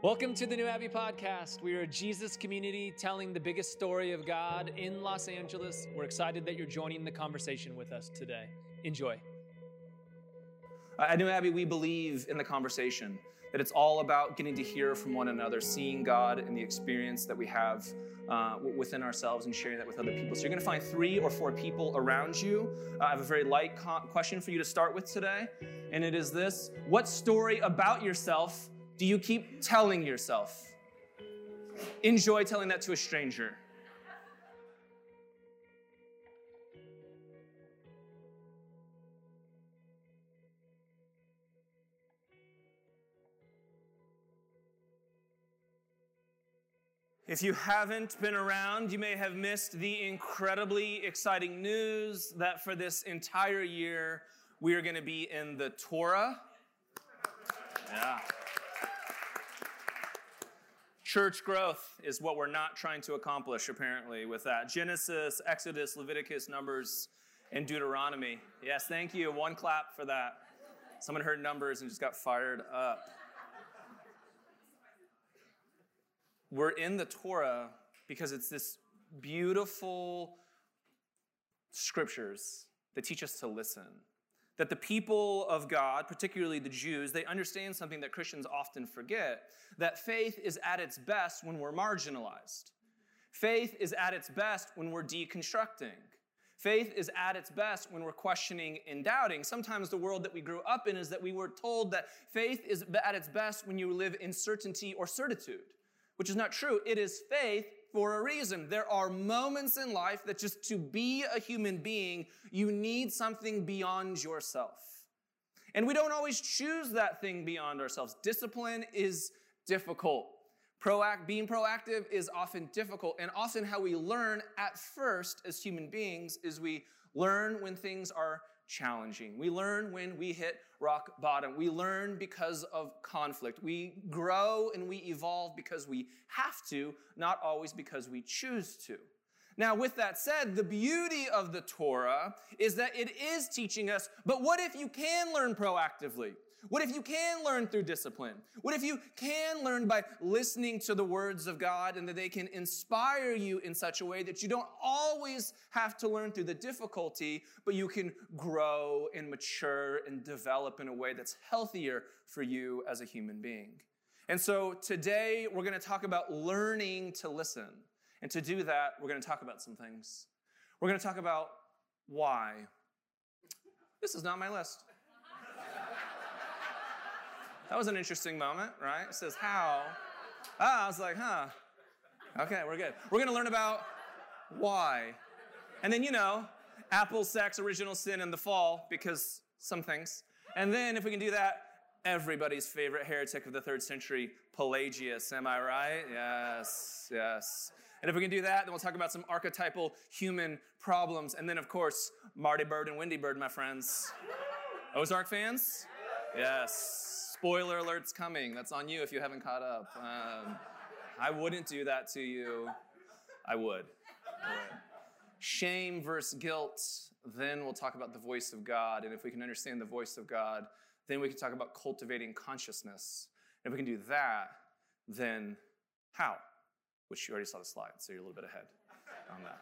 Welcome to the New Abbey Podcast. We are a Jesus community telling the biggest story of God in Los Angeles. We're excited that you're joining the conversation with us today. Enjoy. At New Abbey, we believe in the conversation, that it's all about getting to hear from one another, seeing God and the experience that we have uh, within ourselves and sharing that with other people. So you're going to find three or four people around you. Uh, I have a very light co- question for you to start with today, and it is this What story about yourself do you keep telling yourself? Enjoy telling that to a stranger. If you haven't been around, you may have missed the incredibly exciting news that for this entire year, we are going to be in the Torah. Yeah. Church growth is what we're not trying to accomplish, apparently, with that. Genesis, Exodus, Leviticus, Numbers, and Deuteronomy. Yes, thank you. One clap for that. Someone heard Numbers and just got fired up. We're in the Torah because it's this beautiful scriptures that teach us to listen. That the people of God, particularly the Jews, they understand something that Christians often forget that faith is at its best when we're marginalized. Faith is at its best when we're deconstructing. Faith is at its best when we're questioning and doubting. Sometimes the world that we grew up in is that we were told that faith is at its best when you live in certainty or certitude which is not true. It is faith for a reason. There are moments in life that just to be a human being, you need something beyond yourself. And we don't always choose that thing beyond ourselves. Discipline is difficult. Proact, being proactive is often difficult. And often, how we learn at first as human beings is we learn when things are challenging. We learn when we hit rock bottom. We learn because of conflict. We grow and we evolve because we have to, not always because we choose to. Now, with that said, the beauty of the Torah is that it is teaching us, but what if you can learn proactively? What if you can learn through discipline? What if you can learn by listening to the words of God and that they can inspire you in such a way that you don't always have to learn through the difficulty, but you can grow and mature and develop in a way that's healthier for you as a human being? And so today we're going to talk about learning to listen. And to do that, we're going to talk about some things. We're going to talk about why. This is not my list. That was an interesting moment, right? It says how. Ah, I was like, huh. Okay, we're good. We're going to learn about why. And then, you know, apple, sex, original sin, and the fall, because some things. And then, if we can do that, everybody's favorite heretic of the third century, Pelagius. Am I right? Yes, yes. And if we can do that, then we'll talk about some archetypal human problems. And then, of course, Marty Byrde and Wendy Byrde, my friends. Ozark fans? Yes. Spoiler alert's coming. That's on you if you haven't caught up. Um, I wouldn't do that to you. I would. Shame versus guilt. Then we'll talk about the voice of God. And if we can understand the voice of God, then we can talk about cultivating consciousness. And if we can do that, then how? Which you already saw the slide, so you're a little bit ahead on that.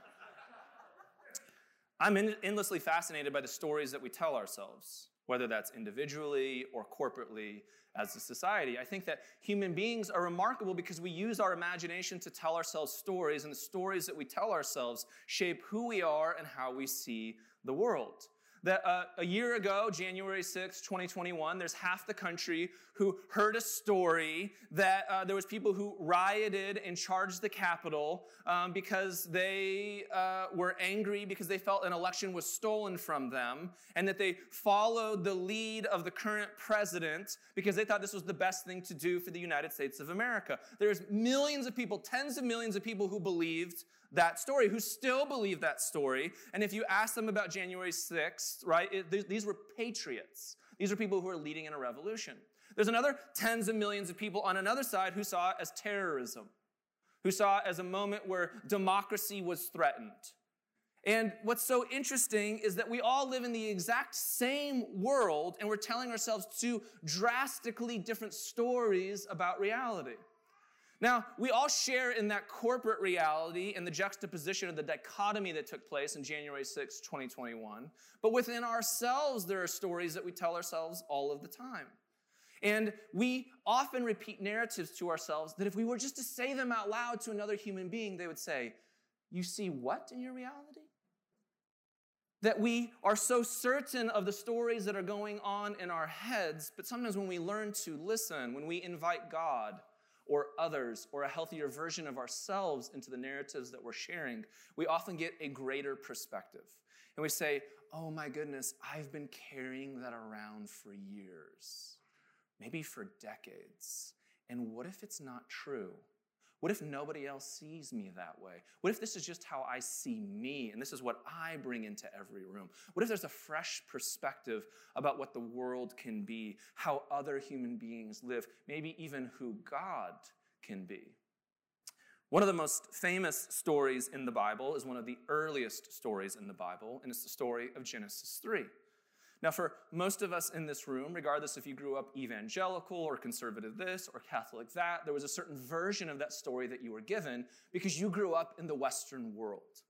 I'm endlessly fascinated by the stories that we tell ourselves whether that's individually or corporately as a society. I think that human beings are remarkable because we use our imagination to tell ourselves stories, and the stories that we tell ourselves shape who we are and how we see the world that uh, a year ago, January 6, 2021, there's half the country who heard a story that uh, there was people who rioted and charged the Capitol um, because they uh, were angry because they felt an election was stolen from them and that they followed the lead of the current president because they thought this was the best thing to do for the United States of America. There's millions of people, tens of millions of people who believed that story, who still believe that story. And if you ask them about January 6th, right, it, these were patriots. These are people who are leading in a revolution. There's another tens of millions of people on another side who saw it as terrorism, who saw it as a moment where democracy was threatened. And what's so interesting is that we all live in the exact same world and we're telling ourselves two drastically different stories about reality. Now, we all share in that corporate reality and the juxtaposition of the dichotomy that took place in January 6, 2021. But within ourselves, there are stories that we tell ourselves all of the time. And we often repeat narratives to ourselves that if we were just to say them out loud to another human being, they would say, You see what in your reality? That we are so certain of the stories that are going on in our heads, but sometimes when we learn to listen, when we invite God, or others or a healthier version of ourselves into the narratives that we're sharing, we often get a greater perspective. And we say, oh my goodness, I've been carrying that around for years, maybe for decades. And what if it's not true? What if nobody else sees me that way? What if this is just how I see me and this is what I bring into every room? What if there's a fresh perspective about what the world can be, how other human beings live, maybe even who God can be? One of the most famous stories in the Bible is one of the earliest stories in the Bible, and it's the story of Genesis 3. Now, for most of us in this room, regardless if you grew up evangelical or conservative this or Catholic that, there was a certain version of that story that you were given because you grew up in the Western world.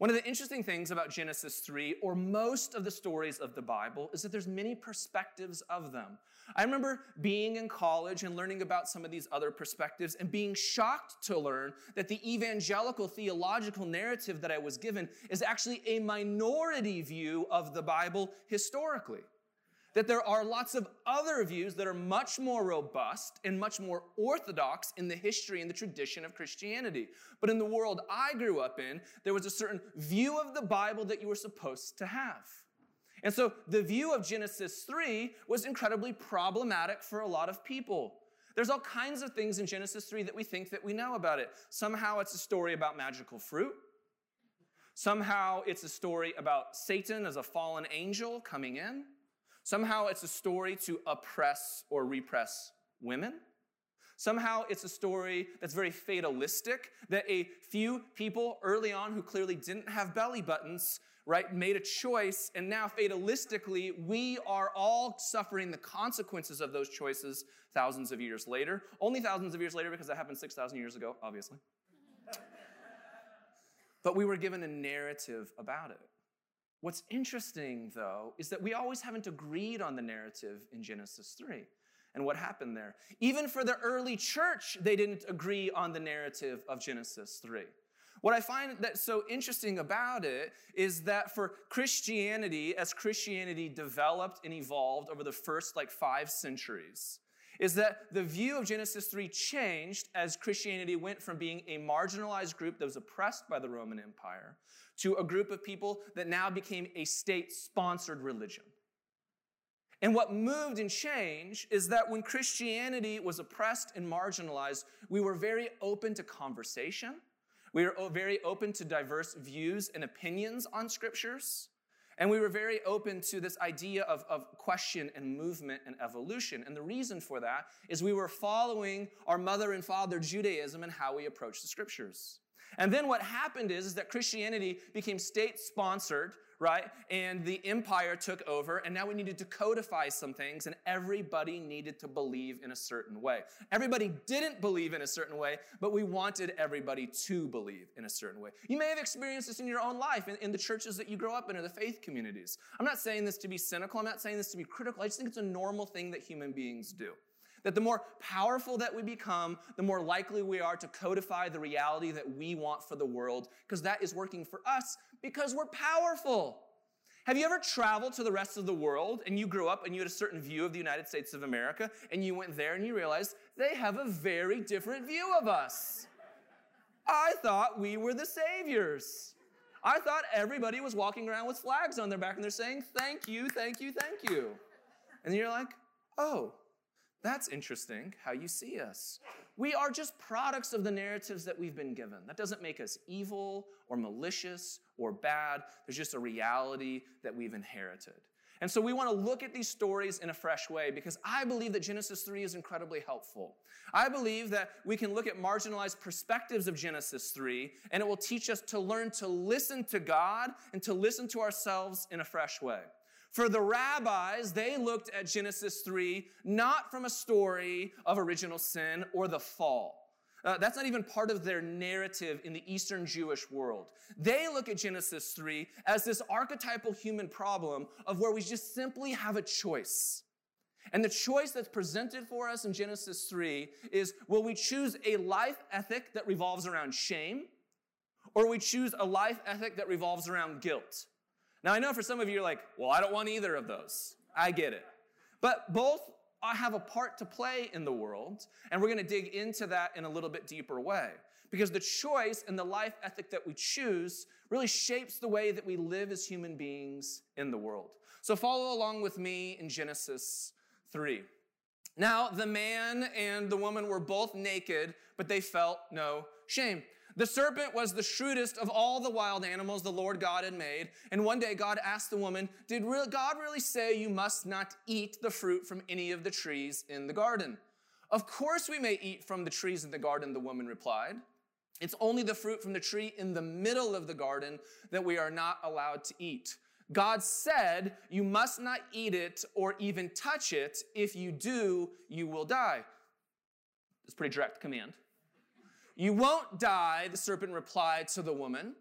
One of the interesting things about Genesis 3, or most of the stories of the Bible, is that there's many perspectives of them. I remember being in college and learning about some of these other perspectives and being shocked to learn that the evangelical theological narrative that I was given is actually a minority view of the Bible historically that there are lots of other views that are much more robust and much more orthodox in the history and the tradition of Christianity. But in the world I grew up in, there was a certain view of the Bible that you were supposed to have. And so the view of Genesis 3 was incredibly problematic for a lot of people. There's all kinds of things in Genesis 3 that we think that we know about it. Somehow it's a story about magical fruit. Somehow it's a story about Satan as a fallen angel coming in. Somehow it's a story to oppress or repress women. Somehow it's a story that's very fatalistic, that a few people early on who clearly didn't have belly buttons, right, made a choice, and now fatalistically, we are all suffering the consequences of those choices thousands of years later. Only thousands of years later because that happened 6,000 years ago, obviously. but we were given a narrative about it. What's interesting, though, is that we always haven't agreed on the narrative in Genesis 3 and what happened there. Even for the early church, they didn't agree on the narrative of Genesis 3. What I find that's so interesting about it is that for Christianity, as Christianity developed and evolved over the first like five centuries, is that the view of Genesis 3 changed as Christianity went from being a marginalized group that was oppressed by the Roman Empire to a group of people that now became a state sponsored religion. And what moved and changed is that when Christianity was oppressed and marginalized, we were very open to conversation. We were very open to diverse views and opinions on scriptures. And we were very open to this idea of, of question and movement and evolution. And the reason for that is we were following our mother and father Judaism and how we approach the scriptures. And then what happened is, is that Christianity became state sponsored, right? And the empire took over, and now we needed to codify some things, and everybody needed to believe in a certain way. Everybody didn't believe in a certain way, but we wanted everybody to believe in a certain way. You may have experienced this in your own life, in, in the churches that you grow up in, or the faith communities. I'm not saying this to be cynical, I'm not saying this to be critical. I just think it's a normal thing that human beings do. That the more powerful that we become, the more likely we are to codify the reality that we want for the world, because that is working for us because we're powerful. Have you ever traveled to the rest of the world and you grew up and you had a certain view of the United States of America and you went there and you realized they have a very different view of us? I thought we were the saviors. I thought everybody was walking around with flags on their back and they're saying, Thank you, thank you, thank you. And you're like, Oh, that's interesting how you see us. We are just products of the narratives that we've been given. That doesn't make us evil or malicious or bad. There's just a reality that we've inherited. And so we want to look at these stories in a fresh way because I believe that Genesis 3 is incredibly helpful. I believe that we can look at marginalized perspectives of Genesis 3 and it will teach us to learn to listen to God and to listen to ourselves in a fresh way. For the rabbis, they looked at Genesis 3 not from a story of original sin or the fall. Uh, that's not even part of their narrative in the Eastern Jewish world. They look at Genesis 3 as this archetypal human problem of where we just simply have a choice. And the choice that's presented for us in Genesis 3 is will we choose a life ethic that revolves around shame, or we choose a life ethic that revolves around guilt? Now, I know for some of you, you're like, well, I don't want either of those. I get it. But both have a part to play in the world, and we're going to dig into that in a little bit deeper way. Because the choice and the life ethic that we choose really shapes the way that we live as human beings in the world. So follow along with me in Genesis 3. Now, the man and the woman were both naked, but they felt no shame. The serpent was the shrewdest of all the wild animals the Lord God had made. And one day God asked the woman, Did God really say you must not eat the fruit from any of the trees in the garden? Of course we may eat from the trees in the garden, the woman replied. It's only the fruit from the tree in the middle of the garden that we are not allowed to eat. God said, You must not eat it or even touch it. If you do, you will die. It's a pretty direct command. You won't die, the serpent replied to the woman.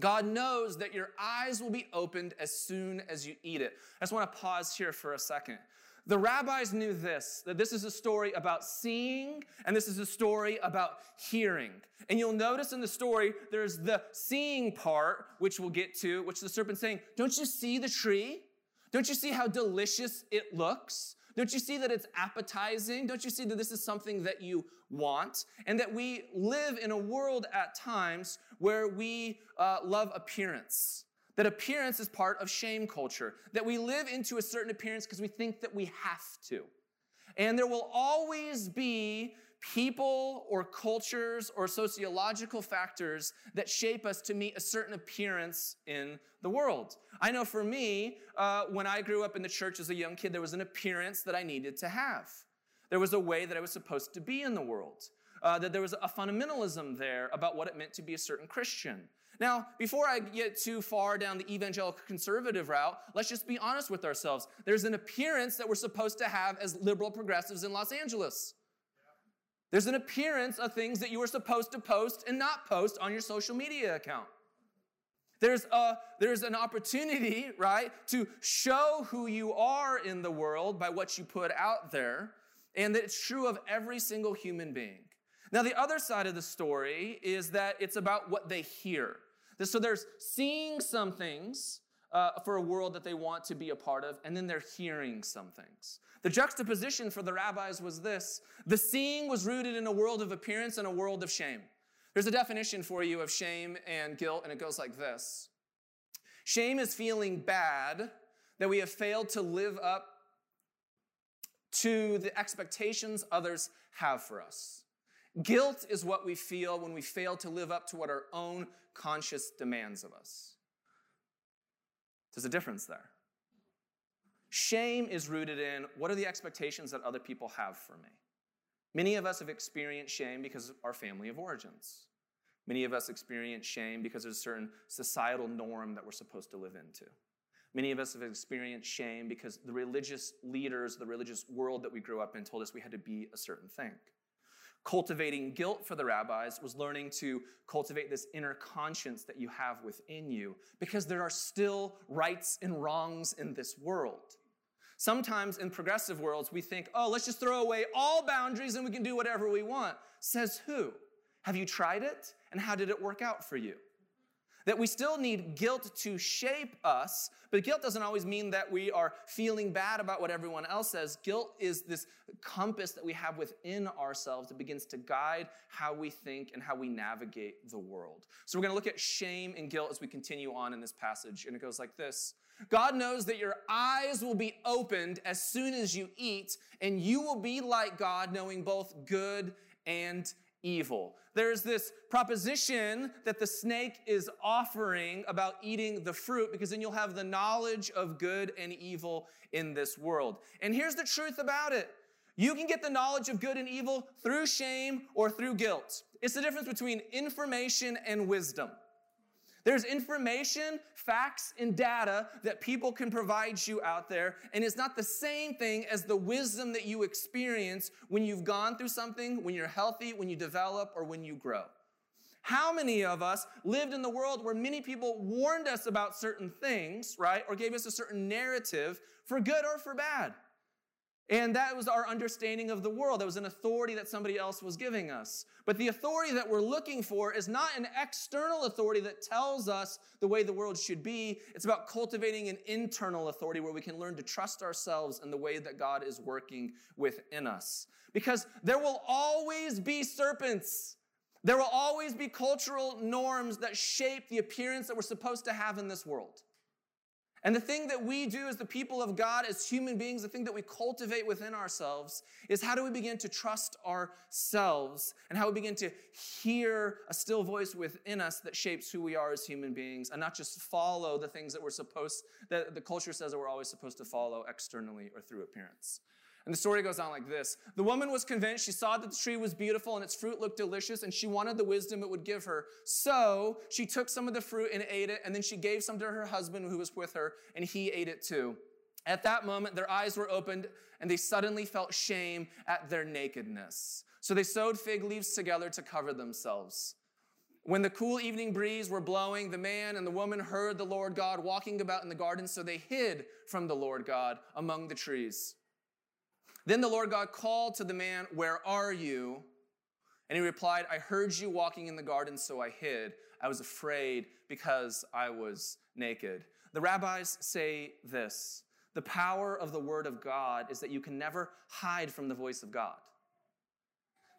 God knows that your eyes will be opened as soon as you eat it. I just want to pause here for a second. The rabbis knew this, that this is a story about seeing and this is a story about hearing. And you'll notice in the story, there's the seeing part, which we'll get to, which the serpent's saying, Don't you see the tree? Don't you see how delicious it looks? Don't you see that it's appetizing? Don't you see that this is something that you want? And that we live in a world at times where we uh, love appearance. That appearance is part of shame culture. That we live into a certain appearance because we think that we have to. And there will always be people or cultures or sociological factors that shape us to meet a certain appearance in the world. I know for me, uh, when I grew up in the church as a young kid, there was an appearance that I needed to have. There was a way that I was supposed to be in the world. Uh, that there was a fundamentalism there about what it meant to be a certain Christian. Now, before I get too far down the evangelical conservative route, let's just be honest with ourselves. There's an appearance that we're supposed to have as liberal progressives in Los Angeles. There's an appearance of things that you are supposed to post and not post on your social media account. There's, a, there's an opportunity, right, to show who you are in the world by what you put out there, and that it's true of every single human being. Now, the other side of the story is that it's about what they hear. So there's seeing some things uh, for a world that they want to be a part of, and then they're hearing some things. The juxtaposition for the rabbis was this the seeing was rooted in a world of appearance and a world of shame. There's a definition for you of shame and guilt, and it goes like this Shame is feeling bad that we have failed to live up to the expectations others have for us. Guilt is what we feel when we fail to live up to what our own conscience demands of us. There's a difference there. Shame is rooted in what are the expectations that other people have for me? Many of us have experienced shame because of our family of origins. Many of us experience shame because there's a certain societal norm that we're supposed to live into. Many of us have experienced shame because the religious leaders, the religious world that we grew up in told us we had to be a certain thing. Cultivating guilt for the rabbis was learning to cultivate this inner conscience that you have within you because there are still rights and wrongs in this world. Sometimes in progressive worlds, we think, oh, let's just throw away all boundaries and we can do whatever we want. Says who? Have you tried it? And how did it work out for you? That we still need guilt to shape us, but guilt doesn't always mean that we are feeling bad about what everyone else says. Guilt is this compass that we have within ourselves that begins to guide how we think and how we navigate the world. So we're going to look at shame and guilt as we continue on in this passage, and it goes like this. God knows that your eyes will be opened as soon as you eat, and you will be like God, knowing both good and evil. There's this proposition that the snake is offering about eating the fruit because then you'll have the knowledge of good and evil in this world. And here's the truth about it. You can get the knowledge of good and evil through shame or through guilt. It's the difference between information and wisdom. There's information, facts, and data that people can provide you out there, and it's not the same thing as the wisdom that you experience when you've gone through something, when you're healthy, when you develop, or when you grow. How many of us lived in the world where many people warned us about certain things, right, or gave us a certain narrative for good or for bad? And that was our understanding of the world. That was an authority that somebody else was giving us. But the authority that we're looking for is not an external authority that tells us the way the world should be. It's about cultivating an internal authority where we can learn to trust ourselves in the way that God is working within us. Because there will always be serpents. There will always be cultural norms that shape the appearance that we're supposed to have in this world. And the thing that we do as the people of God, as human beings, the thing that we cultivate within ourselves is how do we begin to trust ourselves and how we begin to hear a still voice within us that shapes who we are as human beings and not just follow the things that we're supposed, that the culture says that we're always supposed to follow externally or through appearance. And the story goes on like this The woman was convinced, she saw that the tree was beautiful and its fruit looked delicious, and she wanted the wisdom it would give her. So she took some of the fruit and ate it, and then she gave some to her husband who was with her, and he ate it too. At that moment, their eyes were opened, and they suddenly felt shame at their nakedness. So they sewed fig leaves together to cover themselves. When the cool evening breeze were blowing, the man and the woman heard the Lord God walking about in the garden, so they hid from the Lord God among the trees. Then the Lord God called to the man, Where are you? And he replied, I heard you walking in the garden, so I hid. I was afraid because I was naked. The rabbis say this the power of the word of God is that you can never hide from the voice of God.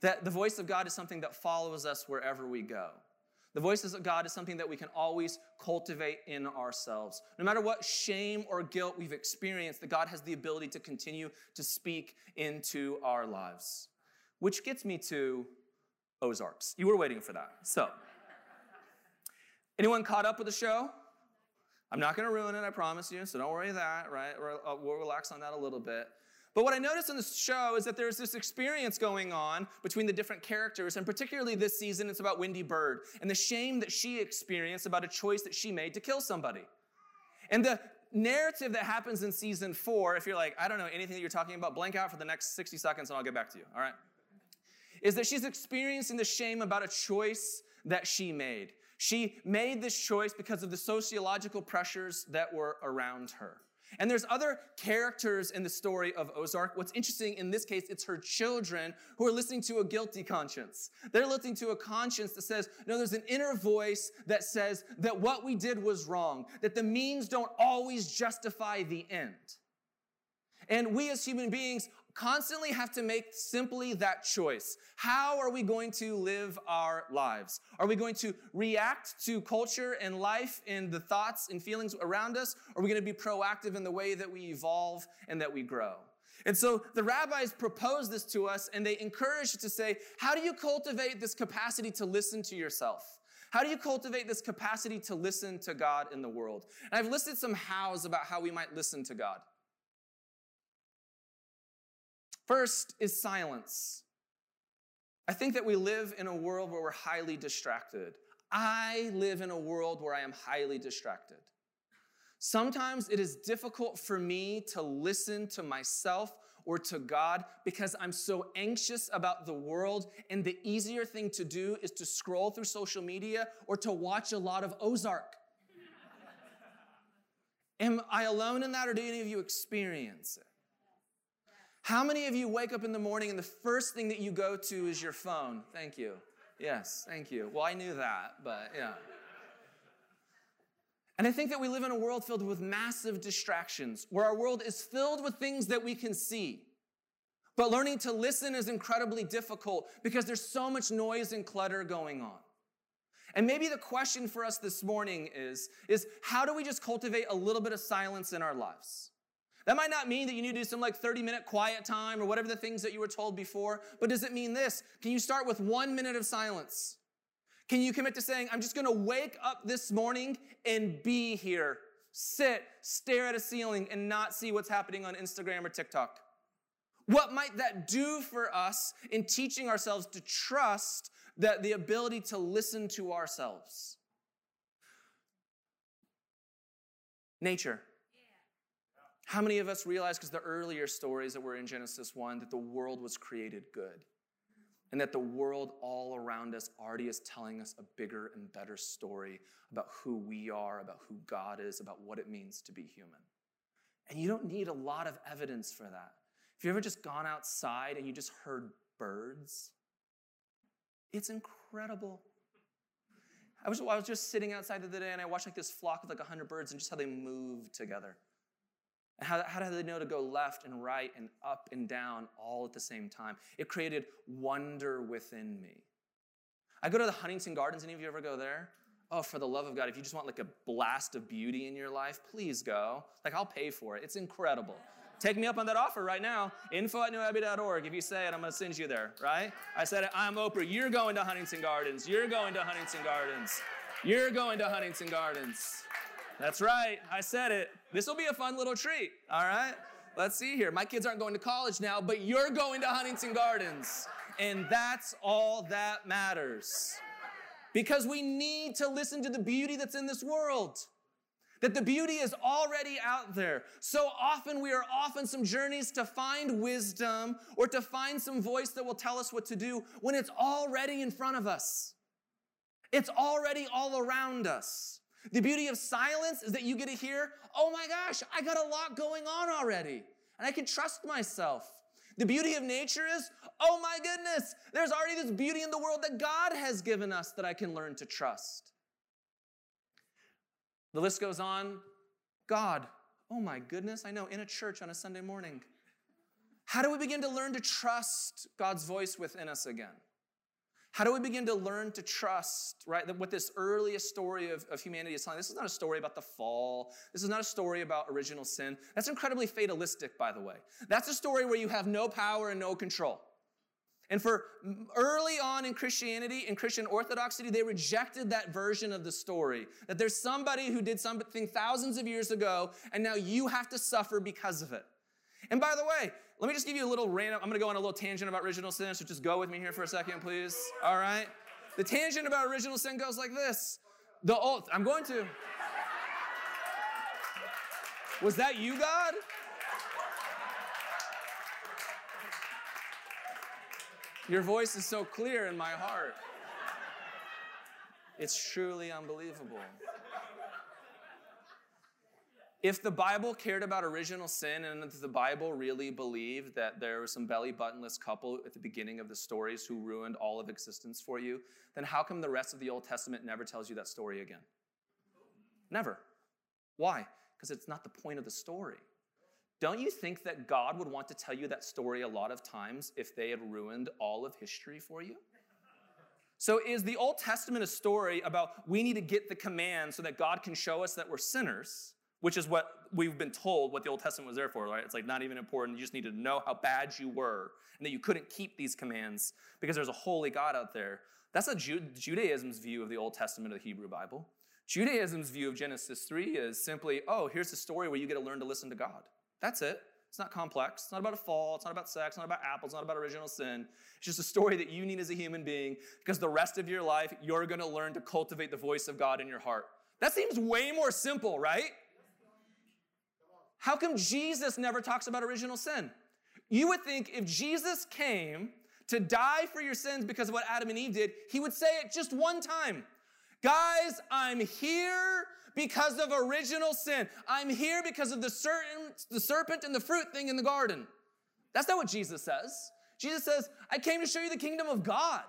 That the voice of God is something that follows us wherever we go. The voices of God is something that we can always cultivate in ourselves. No matter what shame or guilt we've experienced, that God has the ability to continue to speak into our lives. Which gets me to Ozarks. You were waiting for that. So, anyone caught up with the show? I'm not going to ruin it, I promise you, so don't worry that, right? Uh, we'll relax on that a little bit. But what I noticed in the show is that there's this experience going on between the different characters, and particularly this season, it's about Wendy Byrde and the shame that she experienced about a choice that she made to kill somebody. And the narrative that happens in season four, if you're like, I don't know anything that you're talking about, blank out for the next 60 seconds and I'll get back to you, all right? Is that she's experiencing the shame about a choice that she made. She made this choice because of the sociological pressures that were around her. And there's other characters in the story of Ozark. What's interesting in this case, it's her children who are listening to a guilty conscience. They're listening to a conscience that says, no, there's an inner voice that says that what we did was wrong, that the means don't always justify the end. And we as human beings constantly have to make simply that choice. How are we going to live our lives? Are we going to react to culture and life and the thoughts and feelings around us? Or are we going to be proactive in the way that we evolve and that we grow? And so the rabbis propose this to us and they encourage to say, how do you cultivate this capacity to listen to yourself? How do you cultivate this capacity to listen to God in the world? And I've listed some hows about how we might listen to God. First is silence. I think that we live in a world where we're highly distracted. I live in a world where I am highly distracted. Sometimes it is difficult for me to listen to myself or to God because I'm so anxious about the world, and the easier thing to do is to scroll through social media or to watch a lot of Ozark. Am I alone in that, or do any of you experience it? How many of you wake up in the morning and the first thing that you go to is your phone? Thank you. Yes, thank you. Well, I knew that, but yeah. And I think that we live in a world filled with massive distractions, where our world is filled with things that we can see. But learning to listen is incredibly difficult because there's so much noise and clutter going on. And maybe the question for us this morning is, is how do we just cultivate a little bit of silence in our lives? That might not mean that you need to do some like 30 minute quiet time or whatever the things that you were told before, but does it mean this? Can you start with one minute of silence? Can you commit to saying, I'm just gonna wake up this morning and be here, sit, stare at a ceiling, and not see what's happening on Instagram or TikTok? What might that do for us in teaching ourselves to trust that the ability to listen to ourselves? Nature. How many of us realize, because the earlier stories that were in Genesis 1, that the world was created good? And that the world all around us already is telling us a bigger and better story about who we are, about who God is, about what it means to be human. And you don't need a lot of evidence for that. If you've ever just gone outside and you just heard birds, it's incredible. I was, I was just sitting outside the other day and I watched like this flock of like 100 birds and just how they move together. And how, how do they know to go left and right and up and down all at the same time? It created wonder within me. I go to the Huntington Gardens. Any of you ever go there? Oh, for the love of God, if you just want like a blast of beauty in your life, please go. Like, I'll pay for it. It's incredible. Take me up on that offer right now. Info at newabbey.org. If you say it, I'm going to send you there, right? I said it. I'm Oprah. You're going to Huntington Gardens. You're going to Huntington Gardens. You're going to Huntington Gardens. That's right. I said it. This will be a fun little treat. All right. Let's see here. My kids aren't going to college now, but you're going to Huntington Gardens. And that's all that matters. Because we need to listen to the beauty that's in this world. That the beauty is already out there. So often we are off on some journeys to find wisdom or to find some voice that will tell us what to do when it's already in front of us. It's already all around us. The beauty of silence is that you get to hear, oh my gosh, I got a lot going on already, and I can trust myself. The beauty of nature is, oh my goodness, there's already this beauty in the world that God has given us that I can learn to trust. The list goes on. God, oh my goodness, I know, in a church on a Sunday morning. How do we begin to learn to trust God's voice within us again? How do we begin to learn to trust, right? That what this earliest story of, of humanity is telling, this is not a story about the fall. This is not a story about original sin. That's incredibly fatalistic, by the way. That's a story where you have no power and no control. And for early on in Christianity, in Christian orthodoxy, they rejected that version of the story. That there's somebody who did something thousands of years ago, and now you have to suffer because of it. And by the way, let me just give you a little random, I'm gonna go on a little tangent about original sin, so just go with me here for a second, please. All right? The tangent about original sin goes like this. The old, I'm going to. Was that you, God? Your voice is so clear in my heart. It's truly unbelievable. If the Bible cared about original sin and if the Bible really believed that there was some belly buttonless couple at the beginning of the stories who ruined all of existence for you, then how come the rest of the Old Testament never tells you that story again? Never. Why? Because it's not the point of the story. Don't you think that God would want to tell you that story a lot of times if they had ruined all of history for you? So, is the Old Testament a story about we need to get the command so that God can show us that we're sinners? Which is what we've been told what the Old Testament was there for, right? It's like not even important. You just need to know how bad you were and that you couldn't keep these commands because there's a holy God out there. That's a Ju- Judaism's view of the Old Testament of the Hebrew Bible. Judaism's view of Genesis 3 is simply, oh, here's a story where you get to learn to listen to God. That's it. It's not complex. It's not about a fall. It's not about sex. It's not about apples. It's not about original sin. It's just a story that you need as a human being because the rest of your life, you're going to learn to cultivate the voice of God in your heart. That seems way more simple, right? How come Jesus never talks about original sin? You would think if Jesus came to die for your sins because of what Adam and Eve did, he would say it just one time. Guys, I'm here because of original sin. I'm here because of the, certain, the serpent and the fruit thing in the garden. That's not what Jesus says. Jesus says, I came to show you the kingdom of God.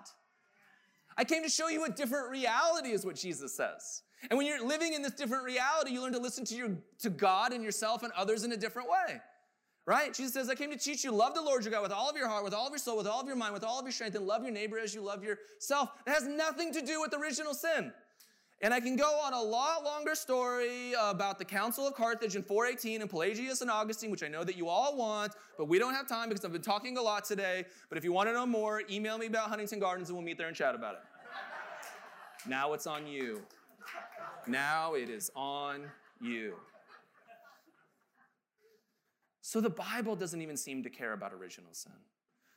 I came to show you a different reality, is what Jesus says. And when you're living in this different reality, you learn to listen to, your, to God and yourself and others in a different way. Right? Jesus says, I came to teach you, love the Lord your God with all of your heart, with all of your soul, with all of your mind, with all of your strength, and love your neighbor as you love yourself. It has nothing to do with original sin. And I can go on a lot longer story about the Council of Carthage in 418 and Pelagius and Augustine, which I know that you all want, but we don't have time because I've been talking a lot today. But if you want to know more, email me about Huntington Gardens and we'll meet there and chat about it. now it's on you. Now it is on you. So the Bible doesn't even seem to care about original sin.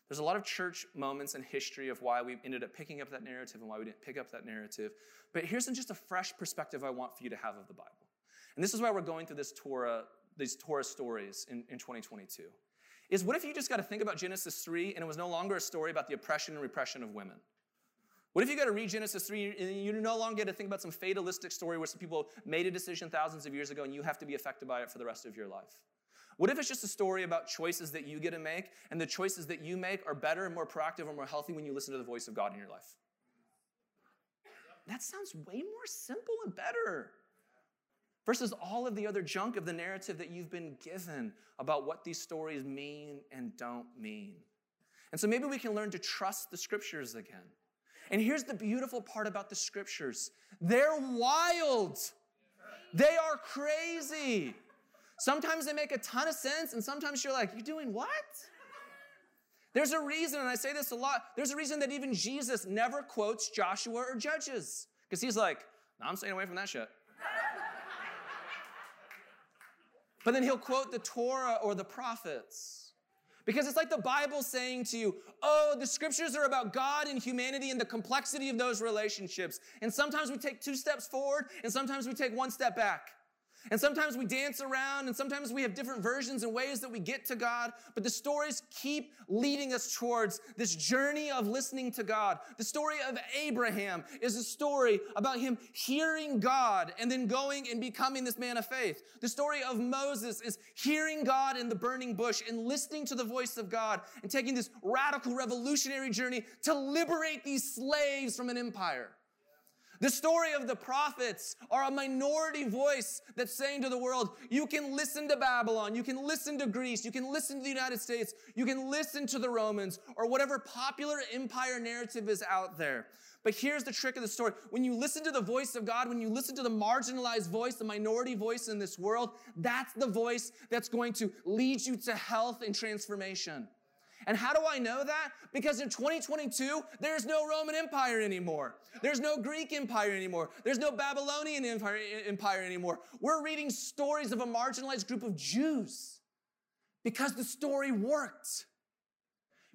There's a lot of church moments in history of why we ended up picking up that narrative and why we didn't pick up that narrative. But here's just a fresh perspective I want for you to have of the Bible. And this is why we're going through this Torah, these Torah stories in, in 2022. Is what if you just got to think about Genesis 3 and it was no longer a story about the oppression and repression of women? What if you got to read Genesis 3 and you no longer get to think about some fatalistic story where some people made a decision thousands of years ago and you have to be affected by it for the rest of your life? What if it's just a story about choices that you get to make, and the choices that you make are better and more proactive and more healthy when you listen to the voice of God in your life? That sounds way more simple and better versus all of the other junk of the narrative that you've been given about what these stories mean and don't mean. And so maybe we can learn to trust the scriptures again. And here's the beautiful part about the scriptures they're wild, they are crazy. Sometimes they make a ton of sense, and sometimes you're like, You're doing what? There's a reason, and I say this a lot, there's a reason that even Jesus never quotes Joshua or Judges. Because he's like, no, I'm staying away from that shit. but then he'll quote the Torah or the prophets. Because it's like the Bible saying to you, oh, the scriptures are about God and humanity and the complexity of those relationships. And sometimes we take two steps forward and sometimes we take one step back. And sometimes we dance around, and sometimes we have different versions and ways that we get to God, but the stories keep leading us towards this journey of listening to God. The story of Abraham is a story about him hearing God and then going and becoming this man of faith. The story of Moses is hearing God in the burning bush and listening to the voice of God and taking this radical revolutionary journey to liberate these slaves from an empire. The story of the prophets are a minority voice that's saying to the world, you can listen to Babylon, you can listen to Greece, you can listen to the United States, you can listen to the Romans, or whatever popular empire narrative is out there. But here's the trick of the story. When you listen to the voice of God, when you listen to the marginalized voice, the minority voice in this world, that's the voice that's going to lead you to health and transformation. And how do I know that? Because in 2022, there's no Roman Empire anymore. There's no Greek Empire anymore. There's no Babylonian Empire, anymore. We're reading stories of a marginalized group of Jews because the story worked.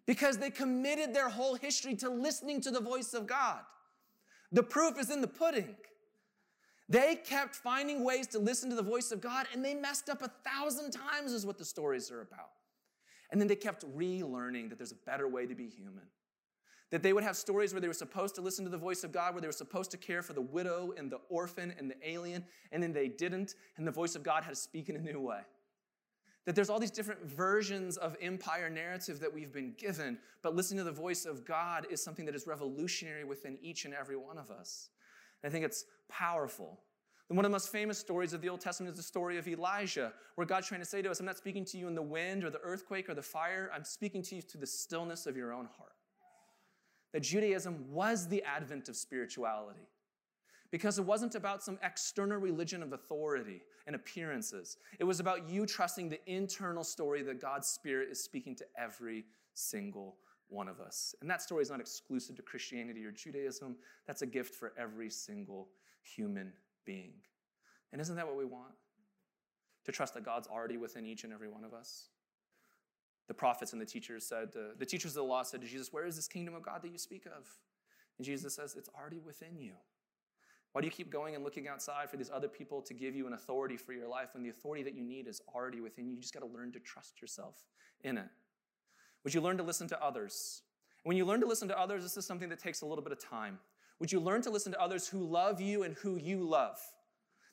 Because they committed their whole history to listening to the voice of God. The proof is in the pudding. They kept finding ways to listen to the voice of God and they messed up a thousand times, is what the stories are about. And then they kept relearning that there's a better way to be human. That they would have stories where they were supposed to listen to the voice of God, where they were supposed to care for the widow and the orphan and the alien, and then they didn't, and the voice of God had to speak in a new way. That there's all these different versions of empire narrative that we've been given, but listening to the voice of God is something that is revolutionary within each and every one of us. And I think it's powerful. And one of the most famous stories of the Old Testament is the story of Elijah, where God's trying to say to us, I'm not speaking to you in the wind or the earthquake or the fire. I'm speaking to you to the stillness of your own heart. That Judaism was the advent of spirituality because it wasn't about some external religion of authority and appearances. It was about you trusting the internal story that God's Spirit is speaking to every single one of us. And that story is not exclusive to Christianity or Judaism, that's a gift for every single human being. And isn't that what we want? To trust that God's already within each and every one of us. The prophets and the teachers said, uh, the teachers of the law said to Jesus, Where is this kingdom of God that you speak of? And Jesus says, It's already within you. Why do you keep going and looking outside for these other people to give you an authority for your life when the authority that you need is already within you? You just got to learn to trust yourself in it. Would you learn to listen to others? when you learn to listen to others, this is something that takes a little bit of time. Would you learn to listen to others who love you and who you love?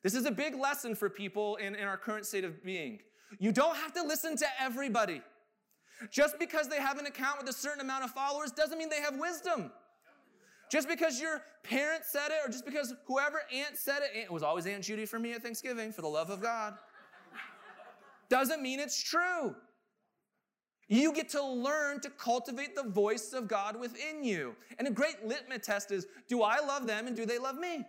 This is a big lesson for people in, in our current state of being. You don't have to listen to everybody. Just because they have an account with a certain amount of followers doesn't mean they have wisdom. Just because your parents said it, or just because whoever aunt said it, it was always Aunt Judy for me at Thanksgiving, for the love of God, doesn't mean it's true. You get to learn to cultivate the voice of God within you. And a great litmus test is do I love them and do they love me?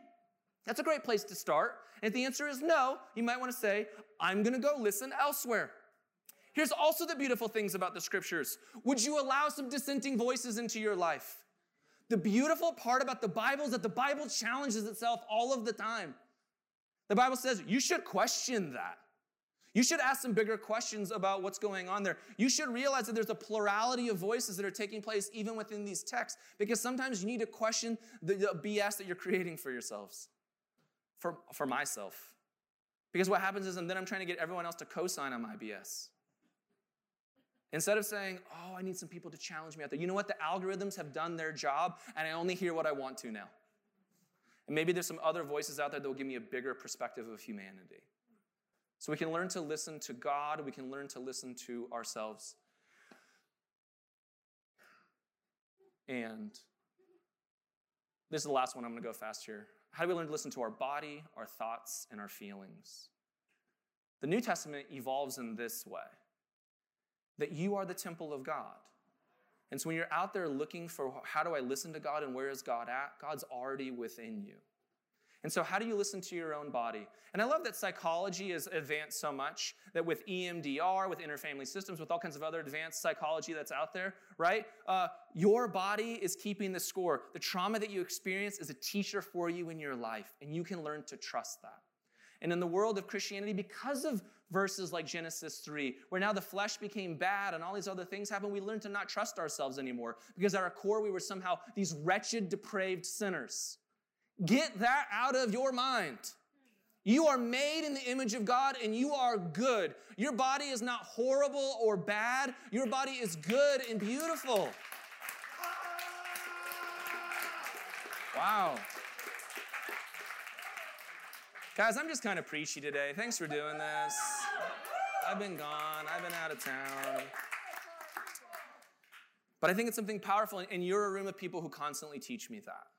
That's a great place to start. And if the answer is no, you might want to say, I'm going to go listen elsewhere. Here's also the beautiful things about the scriptures. Would you allow some dissenting voices into your life? The beautiful part about the Bible is that the Bible challenges itself all of the time. The Bible says you should question that. You should ask some bigger questions about what's going on there. You should realize that there's a plurality of voices that are taking place even within these texts because sometimes you need to question the, the BS that you're creating for yourselves, for, for myself. Because what happens is, and then I'm trying to get everyone else to co sign on my BS. Instead of saying, oh, I need some people to challenge me out there, you know what? The algorithms have done their job, and I only hear what I want to now. And maybe there's some other voices out there that will give me a bigger perspective of humanity. So we can learn to listen to God, we can learn to listen to ourselves. And this is the last one, I'm going to go fast here. How do we learn to listen to our body, our thoughts, and our feelings? The New Testament evolves in this way that you are the temple of God. And so when you're out there looking for how do I listen to God and where is God at, God's already within you. And so, how do you listen to your own body? And I love that psychology has advanced so much that with EMDR, with internal family systems, with all kinds of other advanced psychology that's out there, right? Uh, your body is keeping the score. The trauma that you experience is a teacher for you in your life, and you can learn to trust that. And in the world of Christianity, because of verses like Genesis 3, where now the flesh became bad and all these other things happened, we learned to not trust ourselves anymore because at our core we were somehow these wretched, depraved sinners. Get that out of your mind. You are made in the image of God and you are good. Your body is not horrible or bad, your body is good and beautiful. Wow. Guys, I'm just kind of preachy today. Thanks for doing this. I've been gone, I've been out of town. But I think it's something powerful, and you're a room of people who constantly teach me that.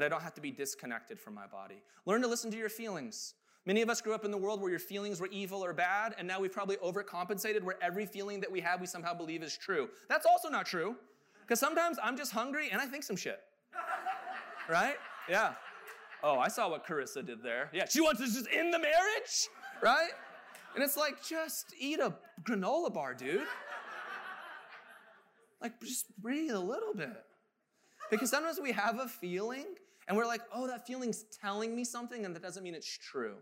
That I don't have to be disconnected from my body. Learn to listen to your feelings. Many of us grew up in the world where your feelings were evil or bad, and now we've probably overcompensated where every feeling that we have we somehow believe is true. That's also not true. Because sometimes I'm just hungry and I think some shit. Right? Yeah. Oh, I saw what Carissa did there. Yeah, she wants to just end the marriage, right? And it's like, just eat a granola bar, dude. Like, just breathe a little bit. Because sometimes we have a feeling and we're like, oh, that feeling's telling me something, and that doesn't mean it's true.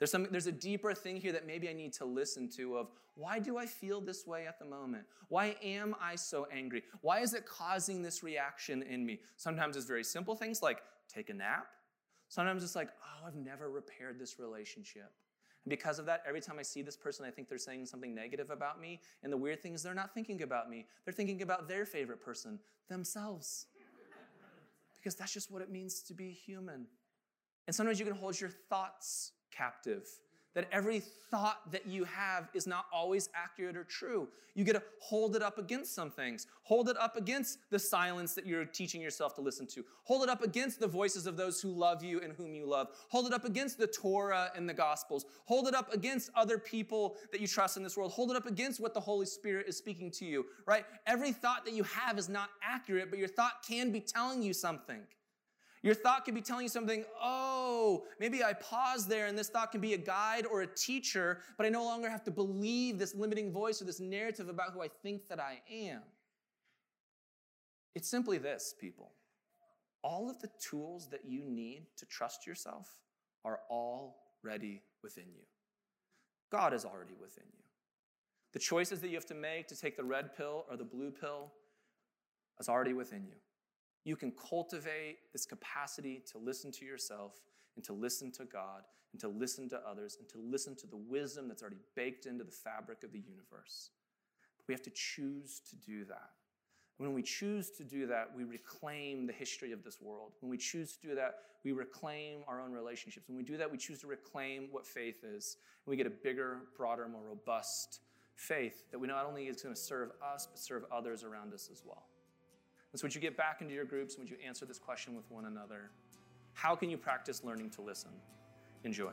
There's, some, there's a deeper thing here that maybe I need to listen to of why do I feel this way at the moment? Why am I so angry? Why is it causing this reaction in me? Sometimes it's very simple things like take a nap. Sometimes it's like, oh, I've never repaired this relationship. And because of that, every time I see this person, I think they're saying something negative about me. And the weird thing is, they're not thinking about me. They're thinking about their favorite person, themselves. Because that's just what it means to be human. And sometimes you can hold your thoughts captive that every thought that you have is not always accurate or true. You get to hold it up against some things. Hold it up against the silence that you're teaching yourself to listen to. Hold it up against the voices of those who love you and whom you love. Hold it up against the Torah and the Gospels. Hold it up against other people that you trust in this world. Hold it up against what the Holy Spirit is speaking to you, right? Every thought that you have is not accurate, but your thought can be telling you something. Your thought could be telling you something, oh, maybe I pause there and this thought can be a guide or a teacher, but I no longer have to believe this limiting voice or this narrative about who I think that I am. It's simply this, people. All of the tools that you need to trust yourself are already within you. God is already within you. The choices that you have to make to take the red pill or the blue pill is already within you you can cultivate this capacity to listen to yourself and to listen to God and to listen to others and to listen to the wisdom that's already baked into the fabric of the universe. But we have to choose to do that. When we choose to do that, we reclaim the history of this world. When we choose to do that, we reclaim our own relationships. When we do that, we choose to reclaim what faith is. And we get a bigger, broader, more robust faith that we not only is going to serve us, but serve others around us as well. And so, would you get back into your groups? Would you answer this question with one another? How can you practice learning to listen? Enjoy.